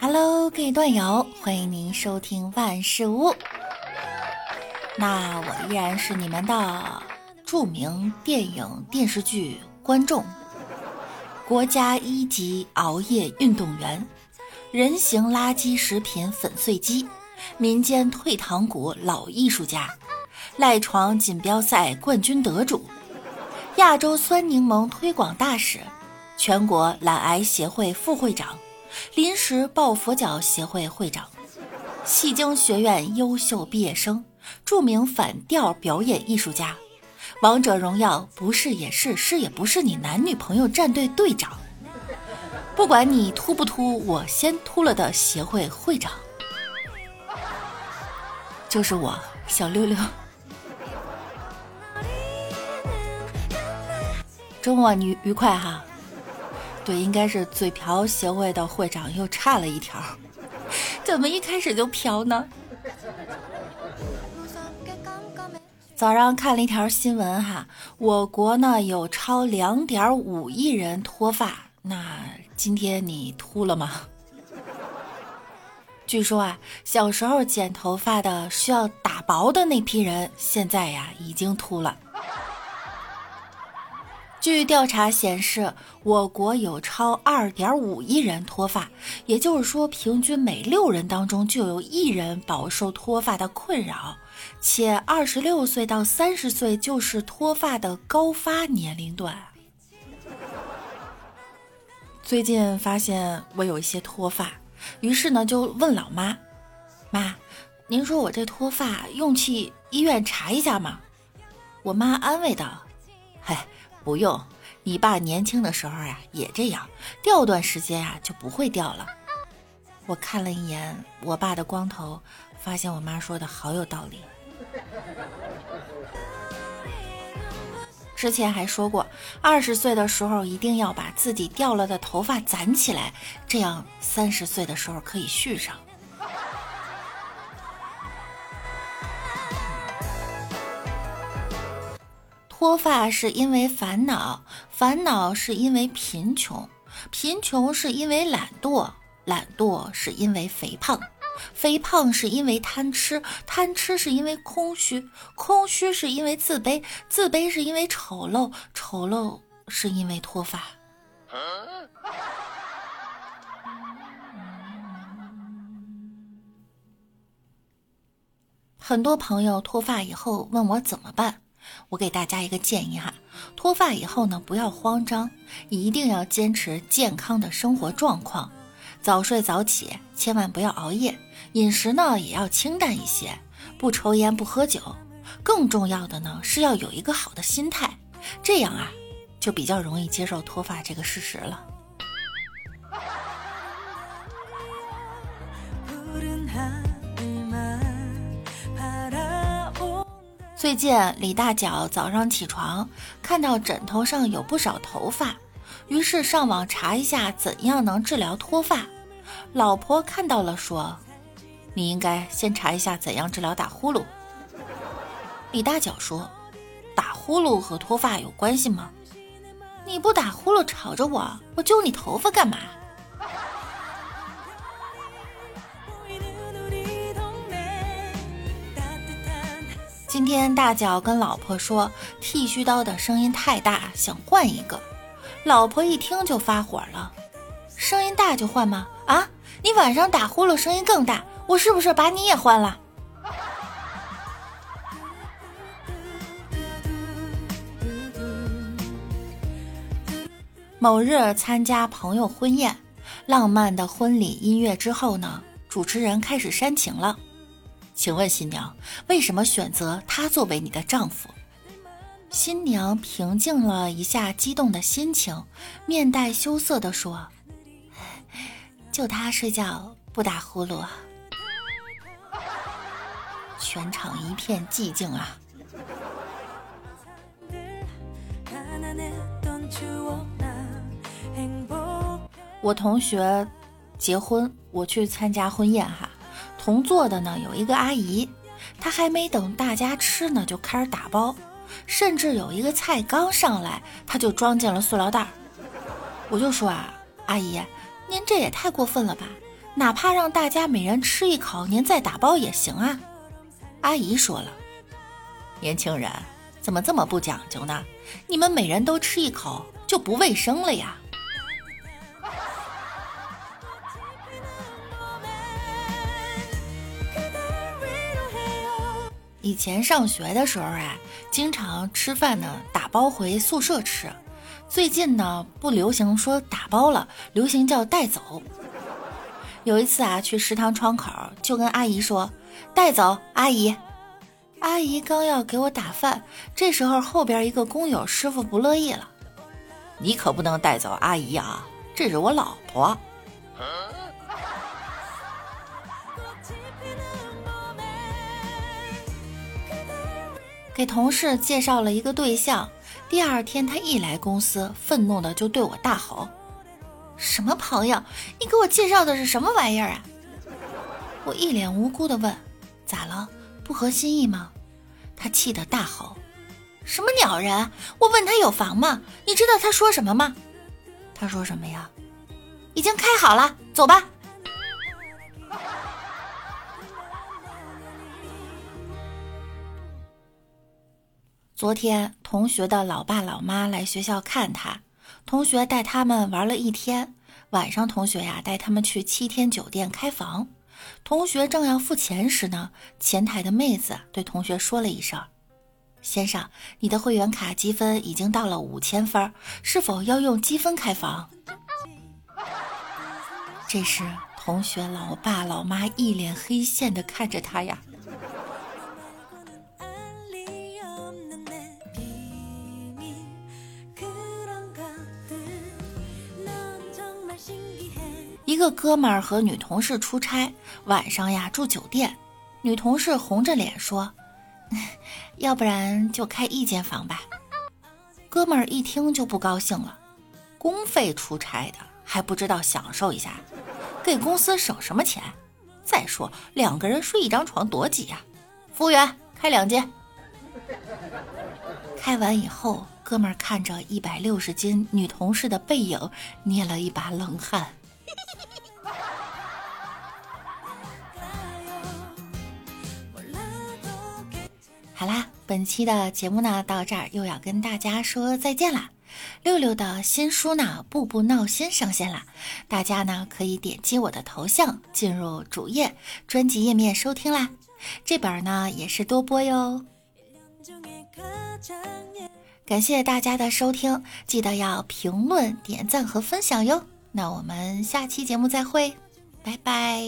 Hello，各位段友，欢迎您收听万事屋。那我依然是你们的著名电影电视剧观众，国家一级熬夜运动员，人形垃圾食品粉碎机，民间退堂鼓老艺术家，赖床锦标赛冠军得主，亚洲酸柠檬推广大使，全国懒癌协会副会长。临时抱佛脚协会会长，戏精学院优秀毕业生，著名反调表演艺术家，王者荣耀不是也是是也不是你男女朋友战队队长，不管你秃不秃，我先秃了的协会会长，就是我小六六。周末你愉快哈。对，应该是嘴瓢协会的会长又差了一条，怎么一开始就瓢呢？早上看了一条新闻哈，我国呢有超两点五亿人脱发，那今天你秃了吗？据说啊，小时候剪头发的需要打薄的那批人，现在呀已经秃了。据调查显示，我国有超二点五亿人脱发，也就是说，平均每六人当中就有一人饱受脱发的困扰，且二十六岁到三十岁就是脱发的高发年龄段。最近发现我有一些脱发，于是呢就问老妈：“妈，您说我这脱发用去医院查一下吗？”我妈安慰道：“嗨。”不用，你爸年轻的时候呀也这样，掉段时间呀就不会掉了。我看了一眼我爸的光头，发现我妈说的好有道理。之前还说过，二十岁的时候一定要把自己掉了的头发攒起来，这样三十岁的时候可以续上。脱发是因为烦恼，烦恼是因为贫穷，贫穷是因为懒惰，懒惰是因为肥胖，肥胖是因为贪吃，贪吃是因为空虚，空虚是因为自卑，自卑是因为丑陋，丑陋是因为脱发。很多朋友脱发以后问我怎么办。我给大家一个建议哈，脱发以后呢，不要慌张，一定要坚持健康的生活状况，早睡早起，千万不要熬夜，饮食呢也要清淡一些，不抽烟不喝酒，更重要的呢是要有一个好的心态，这样啊就比较容易接受脱发这个事实了。最近李大脚早上起床，看到枕头上有不少头发，于是上网查一下怎样能治疗脱发。老婆看到了说：“你应该先查一下怎样治疗打呼噜。”李大脚说：“打呼噜和脱发有关系吗？你不打呼噜吵着我，我揪你头发干嘛？”今天大脚跟老婆说，剃须刀的声音太大，想换一个。老婆一听就发火了：“声音大就换吗？啊，你晚上打呼噜声音更大，我是不是把你也换了？”某日参加朋友婚宴，浪漫的婚礼音乐之后呢，主持人开始煽情了。请问新娘为什么选择他作为你的丈夫？新娘平静了一下激动的心情，面带羞涩地说：“就他睡觉不打呼噜。”全场一片寂静啊！我同学结婚，我去参加婚宴哈。同坐的呢有一个阿姨，她还没等大家吃呢，就开始打包，甚至有一个菜刚上来，她就装进了塑料袋。我就说啊，阿姨，您这也太过分了吧？哪怕让大家每人吃一口，您再打包也行啊。阿姨说了，年轻人怎么这么不讲究呢？你们每人都吃一口就不卫生了呀。以前上学的时候啊，经常吃饭呢打包回宿舍吃。最近呢不流行说打包了，流行叫带走。有一次啊，去食堂窗口就跟阿姨说带走，阿姨。阿姨刚要给我打饭，这时候后边一个工友师傅不乐意了，你可不能带走阿姨啊，这是我老婆。给同事介绍了一个对象，第二天他一来公司，愤怒的就对我大吼：“什么朋友？你给我介绍的是什么玩意儿啊？”我一脸无辜的问：“咋了？不合心意吗？”他气得大吼：“什么鸟人？我问他有房吗？你知道他说什么吗？他说什么呀？已经开好了，走吧。”昨天同学的老爸老妈来学校看他，同学带他们玩了一天。晚上，同学呀带他们去七天酒店开房。同学正要付钱时呢，前台的妹子对同学说了一声：“先生，你的会员卡积分已经到了五千分，是否要用积分开房？”这时，同学老爸老妈一脸黑线的看着他呀。一个哥们儿和女同事出差，晚上呀住酒店。女同事红着脸说：“ 要不然就开一间房吧。”哥们儿一听就不高兴了：“公费出差的还不知道享受一下，给公司省什么钱？再说两个人睡一张床多挤呀！”服务员开两间。开完以后，哥们儿看着一百六十斤女同事的背影，捏了一把冷汗。好啦，本期的节目呢到这儿又要跟大家说再见啦。六六的新书呢《步步闹心》上线啦，大家呢可以点击我的头像进入主页专辑页面收听啦。这本呢也是多播哟。感谢大家的收听，记得要评论、点赞和分享哟。那我们下期节目再会，拜拜。